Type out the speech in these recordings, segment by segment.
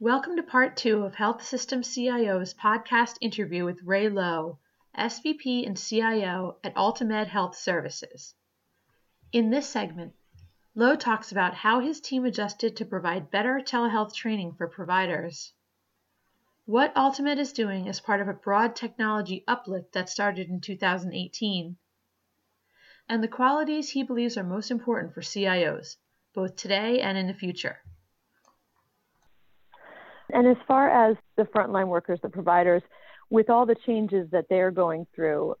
Welcome to part two of Health System CIO's podcast interview with Ray Lowe, SVP and CIO at AltaMed Health Services. In this segment, Lowe talks about how his team adjusted to provide better telehealth training for providers, what AltaMed is doing as part of a broad technology uplift that started in 2018, and the qualities he believes are most important for CIOs, both today and in the future. And as far as the frontline workers, the providers, with all the changes that they're going through,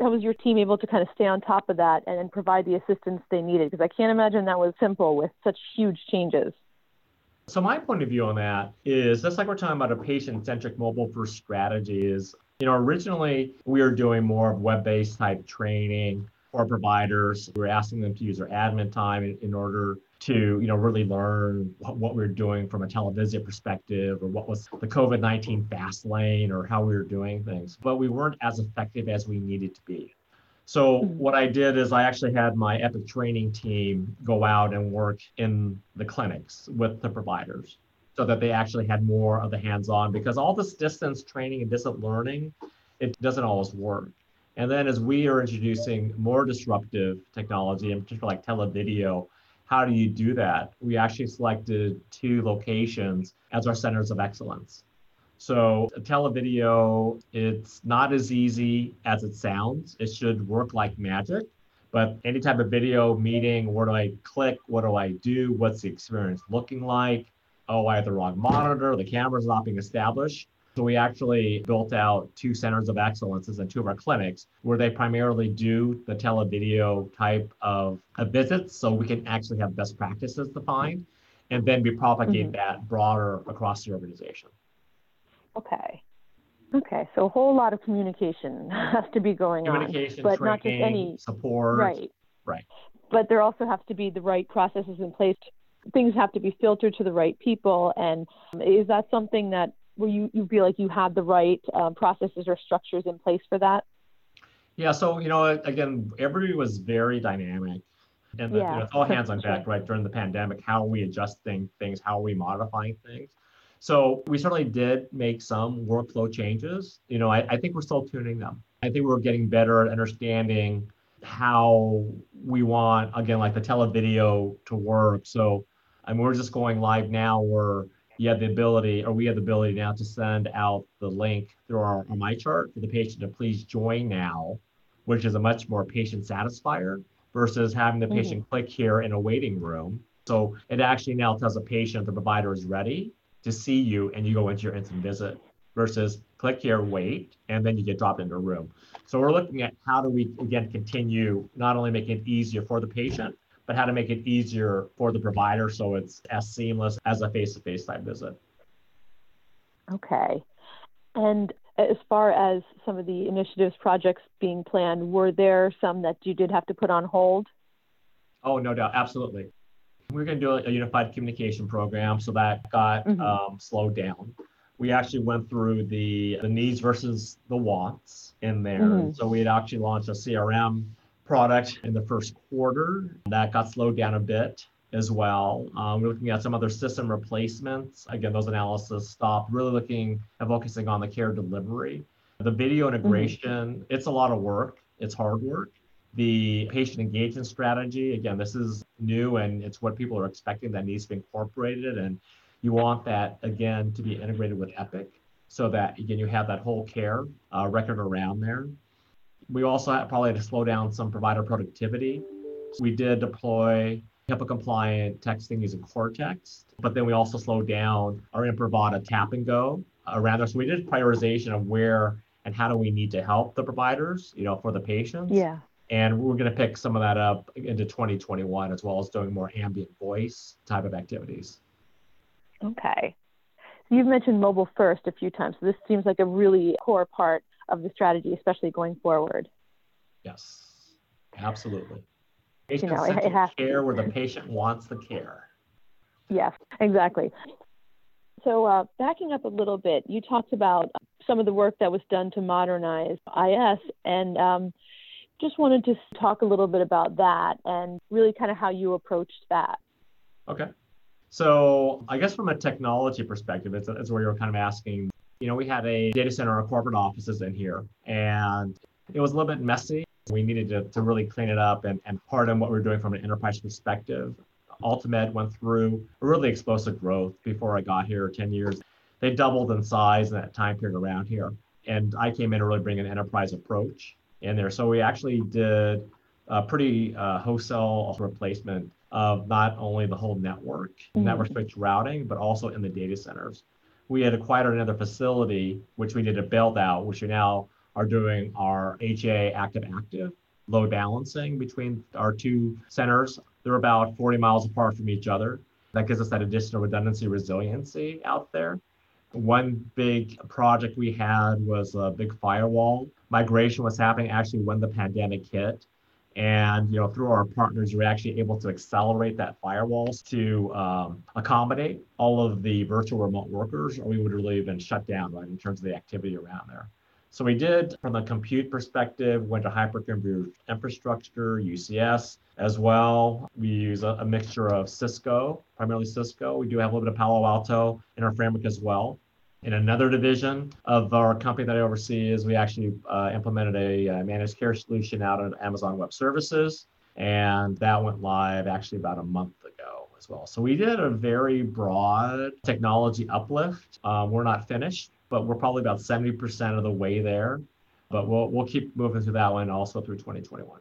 how was your team able to kind of stay on top of that and, provide the assistance they needed? Because I can't imagine that was simple with such huge changes. So my point of view on that is just like we're talking about a patient-centric mobile-first strategy is, you know, originally we were doing more of web-based type training for providers. We were asking them to use their admin time in, in order to you know really learn what, what we are doing from a televisit perspective or what was the covid-19 fast lane or how we were doing things but we weren't as effective as we needed to be so mm-hmm. what i did is i actually had my epic training team go out and work in the clinics with the providers so that they actually had more of the hands-on because all this distance training and distance learning it doesn't always work and then as we are introducing more disruptive technology in particular like televideo how do you do that? We actually selected two locations as our centers of excellence. So televideo, it's not as easy as it sounds. It should work like magic. But any type of video meeting, where do I click? What do I do? What's the experience looking like? Oh, I have the wrong monitor. The camera's not being established. So we actually built out two centers of excellences in two of our clinics where they primarily do the televideo type of, of visits so we can actually have best practices defined and then we propagate mm-hmm. that broader across the organization. Okay. Okay, so a whole lot of communication has to be going communication, on, but training, not just any support. Right. Right. But there also have to be the right processes in place. Things have to be filtered to the right people. And is that something that where you, you feel like you have the right um, processes or structures in place for that? Yeah, so you know, again, everybody was very dynamic, and the, yeah. you know, it's all hands on deck, right? During the pandemic, how are we adjusting things? How are we modifying things? So we certainly did make some workflow changes. You know, I, I think we're still tuning them. I think we're getting better at understanding how we want, again, like the televideo to work. So, I mean, we're just going live now. Where you have the ability, or we have the ability now to send out the link through our, our MyChart for the patient to please join now, which is a much more patient satisfier versus having the patient mm-hmm. click here in a waiting room. So it actually now tells the patient the provider is ready to see you and you go into your instant visit versus click here, wait, and then you get dropped into a room. So we're looking at how do we again continue not only making it easier for the patient, but how to make it easier for the provider so it's as seamless as a face-to-face type visit. Okay. And as far as some of the initiatives, projects being planned, were there some that you did have to put on hold? Oh, no doubt. Absolutely. We are going to do a unified communication program, so that got mm-hmm. um, slowed down. We actually went through the, the needs versus the wants in there. Mm-hmm. So we had actually launched a CRM product in the first quarter. That got slowed down a bit as well. Um, we're looking at some other system replacements. Again, those analysis stopped, really looking and focusing on the care delivery. The video mm-hmm. integration, mm-hmm. it's a lot of work, it's hard work. The patient engagement strategy, again, this is new and it's what people are expecting that needs to be incorporated. And you want that, again, to be integrated with Epic so that, again, you have that whole care uh, record around there. We also had probably had to slow down some provider productivity. We did deploy HIPAA compliant texting using Cortext, but then we also slowed down our Imprivata tap and go uh, around there. So we did prioritization of where and how do we need to help the providers, you know, for the patients. Yeah. And we're going to pick some of that up into 2021 as well as doing more ambient voice type of activities. Okay. You've mentioned mobile first a few times. So this seems like a really core part of the strategy, especially going forward. Yes, absolutely. Patient you know, it, it has care where the patient wants the care. Yes, exactly. So, uh, backing up a little bit, you talked about some of the work that was done to modernize IS, and um, just wanted to talk a little bit about that and really kind of how you approached that. Okay. So I guess from a technology perspective, it's, it's where you're kind of asking. You know, we had a data center, our corporate offices in here, and it was a little bit messy. We needed to, to really clean it up and, and of what we are doing from an enterprise perspective. AltaMed went through a really explosive growth before I got here 10 years. They doubled in size in that time period around here. And I came in to really bring an enterprise approach in there. So we actually did a pretty uh, wholesale replacement of not only the whole network, mm-hmm. network switch routing, but also in the data centers. We had acquired another facility, which we did a build out, which we now are doing our HA active active load balancing between our two centers. They're about 40 miles apart from each other. That gives us that additional redundancy resiliency out there. One big project we had was a big firewall migration was happening actually when the pandemic hit. And you know, through our partners, we're actually able to accelerate that firewalls to um, accommodate all of the virtual remote workers, or we would really have been shut down, right, in terms of the activity around there. So we did, from the compute perspective, went to hyperconverged infrastructure, UCS as well. We use a, a, mixture of Cisco, primarily Cisco. We do have a little bit of Palo Alto in our framework as well. In another division of our company that I oversee is we actually uh, implemented a, a uh, managed care solution out on Amazon Web Services, and that went live actually about a month ago as well. So we did a very broad technology uplift. Um, we're not finished but we're probably about 70% of the way there. But we'll we'll keep moving through that one also through 2021.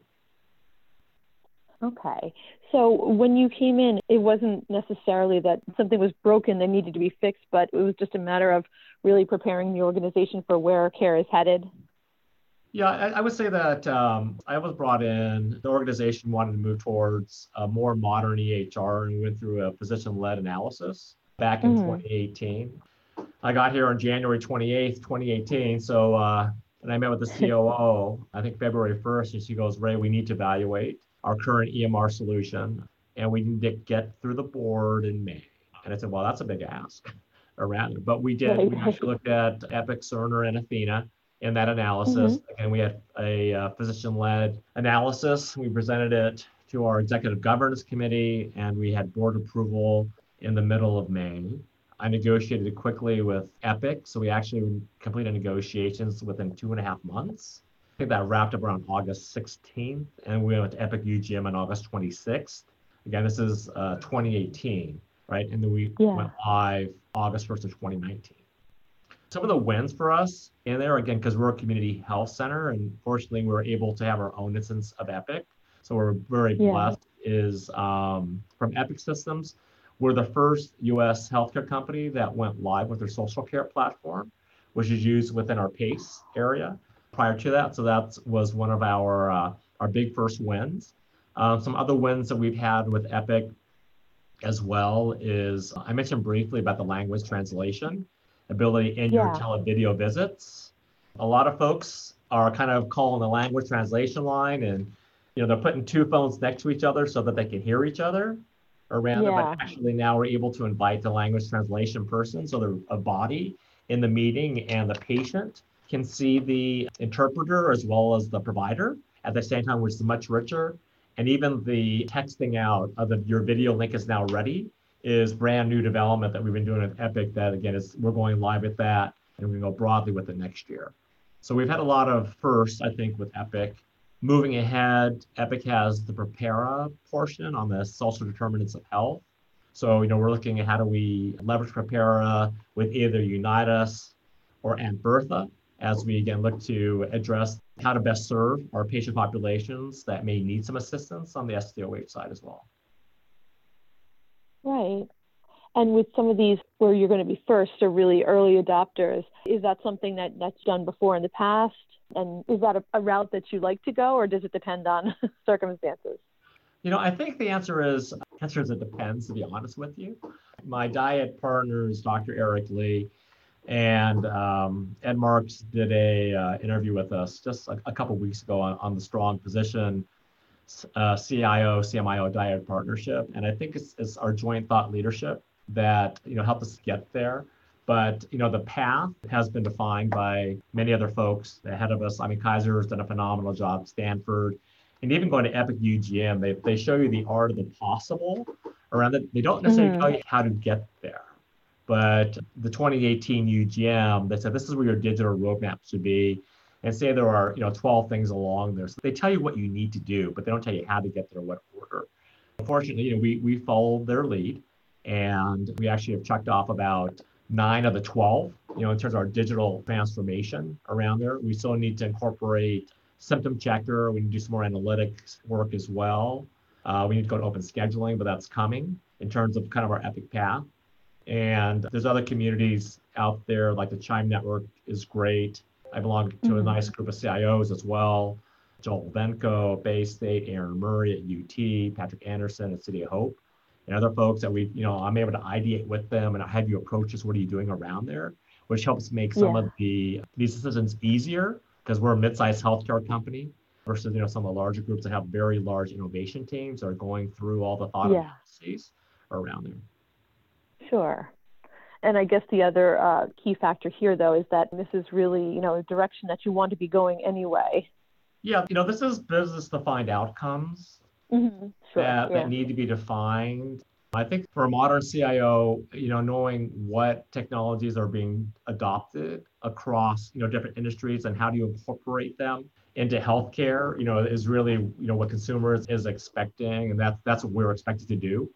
Okay. So when you came in, it wasn't necessarily that something was broken that needed to be fixed, but it was just a matter of really preparing the organization for where care is headed. Yeah, I, I would say that um, I was brought in. The organization wanted to move towards a more modern EHR, and we went through a physician-led analysis back in mm-hmm. 2018. I got here on January 28th, 2018. So, uh, and I met with the COO, I think February 1st, and she goes, Ray, we need to evaluate our current EMR solution and we to get through the board in May. And I said, well, that's a big ask around. But we did. We actually looked at Epic, Cerner, and Athena in that analysis. Mm-hmm. Again, we had a uh, physician-led analysis. We presented it to our executive governance committee, and we had board approval in the middle of May. I negotiated it quickly with Epic. So we actually completed negotiations within two and a half months. I think that wrapped up around August 16th, and we went to Epic UGM on August 26th. Again, this is uh, 2018, right? And then we yeah. went live August 1st of 2019. Some of the wins for us in there, again, because we're a community health center, and fortunately, we are able to have our own instance of Epic. So we're very yeah. blessed. Is um, from Epic Systems we're the first US healthcare company that went live with their social care platform, which is used within our PACE area prior to that. So that was one of our, uh, our big first wins. Um, some other wins that we've had with Epic as well is I mentioned briefly about the language translation ability in yeah. your televideo visits. A lot of folks are kind of calling the language translation line and you know they're putting two phones next to each other so that they can hear each other around yeah. it, but actually now we're able to invite the language translation person, so the a body in the meeting and the patient can see the interpreter as well as the provider at the same time, which is much richer. And even the texting out of the, your video link is now ready is brand new development that we've been doing at Epic. That again is we're going live with that, and we go broadly with it next year. So we've had a lot of firsts, I think, with Epic. Moving ahead, Epic has the Prepara portion on the social determinants of health. So, you know, we're looking at how do we leverage Prepara with either Unite Us or Aunt Bertha as we again look to address how to best serve our patient populations that may need some assistance on the SDOH side as well. Right. And with some of these where you're going to be first or really early adopters, is that something that that's done before in the past? And is that a, a route that you like to go, or does it depend on circumstances? You know, I think the answer is answer is it depends. To be honest with you, my dyad partner is Dr. Eric Lee, and um, Ed Marx did a uh, interview with us just a, a couple weeks ago on, on the strong position uh, CIO CMIO dyad partnership, and I think it's, it's our joint thought leadership that you know helped us get there. But you know, the path has been defined by many other folks ahead of us. I mean, Kaiser has done a phenomenal job, Stanford, and even going to Epic UGM, they, they show you the art of the possible around it. They don't necessarily mm-hmm. tell you how to get there. But the 2018 UGM, they said this is where your digital roadmap should be. And say there are, you know, 12 things along there. So they tell you what you need to do, but they don't tell you how to get there, what order. Unfortunately, you know, we we followed their lead and we actually have checked off about nine of the 12, you know, in terms of our digital transformation around there. We still need to incorporate symptom checker. We need to do some more analytics work as well. Uh, we need to go to open scheduling, but that's coming in terms of kind of our epic path. And there's other communities out there, like the Chime Network is great. I belong to mm-hmm. a nice group of CIOs as well. Joel Vengco, Bay State, Aaron Miri at UT, Patrick Anderson at City of Hope, and other folks that we, you know, I'm able to ideate with them and I have you approach us. What are you doing around there? Which helps make some yeah. of the these decisions easier because we're a mid-sized healthcare company versus you know some of the larger groups that have very large innovation teams that are going through all the thought yeah. processes around there. Sure. And I guess the other uh, key factor here, though, is that this is really, you know, a direction that you want to be going anyway. Yeah, you know, this is business-defined outcomes mm-hmm. sure. that, yeah. that need to be defined. I think for a modern CIO, you know, knowing what technologies are being adopted across, you know, different industries and how do you incorporate them into healthcare, you know, is really, you know, what consumers is expecting, and that's that's what we're expected to do,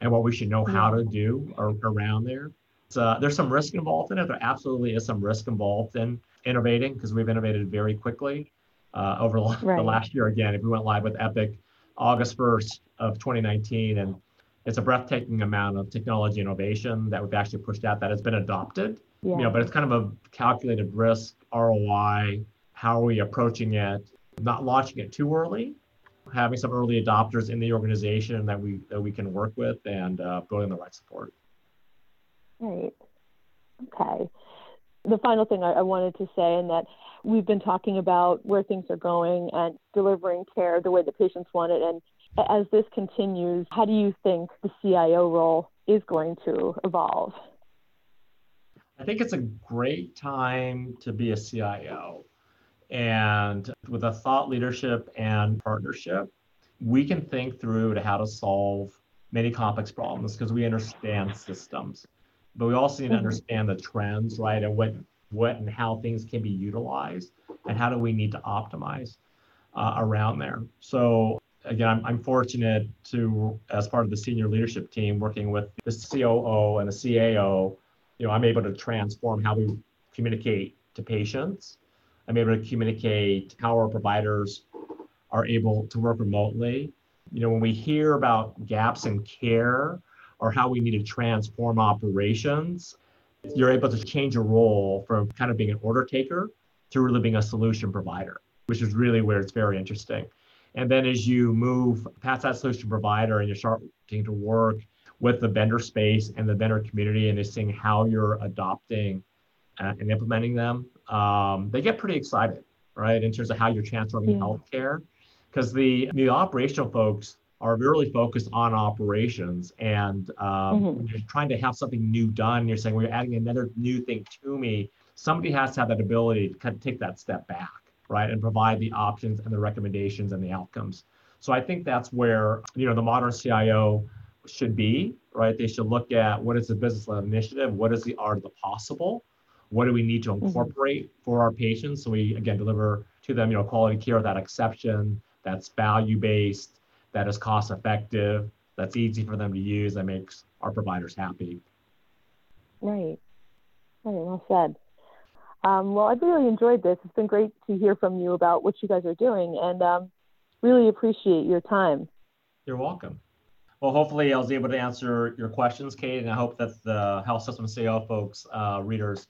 and what we should know how to do around there. Uh, there's some risk involved in it. There absolutely is some risk involved in innovating because we've innovated very quickly uh, over right. the last year. Again, if we went live with Epic August 1st of 2019, and it's a breathtaking amount of technology innovation that we've actually pushed out that has been adopted. Yeah. You know, but it's kind of a calculated risk, ROI. How are we approaching it? Not launching it too early, having some early adopters in the organization that we that we can work with, and uh, building the right support. Right. Okay. The final thing I, I wanted to say, and that we've been talking about where things are going and delivering care the way the patients want it. And as this continues, how do you think the CIO role is going to evolve? I think it's a great time to be a CIO. And with a thought leadership and partnership, we can think through to how to solve many complex problems because we understand systems but we also need to mm-hmm. understand the trends, right? And what what and how things can be utilized and how do we need to optimize uh, around there. So again, I'm, I'm fortunate to, as part of the senior leadership team, working with the COO and the CAO, you know, I'm able to transform how we communicate to patients. I'm able to communicate how our providers are able to work remotely. You know, when we hear about gaps in care or how we need to transform operations, you're able to change your role from kind of being an order taker to really being a solution provider, which is really where it's very interesting. And then as you move past that solution provider and you're starting to work with the vendor space and the vendor community and just seeing how you're adopting uh, and implementing them, um, they get pretty excited, right, in terms of how you're transforming yeah. healthcare. Because the, the operational folks, are really focused on operations. And um, mm-hmm. when you're trying to have something new done, you're saying, well, you're adding another new thing to me. Somebody has to have that ability to kind of take that step back, right, and provide the options and the recommendations and the outcomes. So I think that's where you know the modern CIO should be, right? They should look at what is the business-led initiative, what is the art of the possible, what do we need to mm-hmm. incorporate mm-hmm. for our patients, so we again deliver to them, you know, quality care, that exception, that's value-based, that is cost effective, that's easy for them to use, that makes our providers happy. Right. Right, well said. Um, well, I've really enjoyed this. It's been great to hear from you about what you guys are doing and um, really appreciate your time. You're welcome. Well, hopefully I was able to answer your questions, Kate, and I hope that the Health System CIO folks, uh, readers,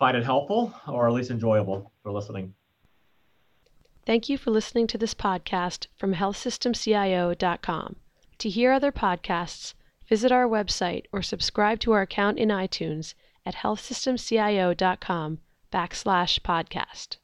find it helpful or at least enjoyable for listening. Thank you for listening to this podcast from healthsystemcio.com. To hear other podcasts, visit our website or subscribe to our account in iTunes at healthsystemcio.com backslash podcast.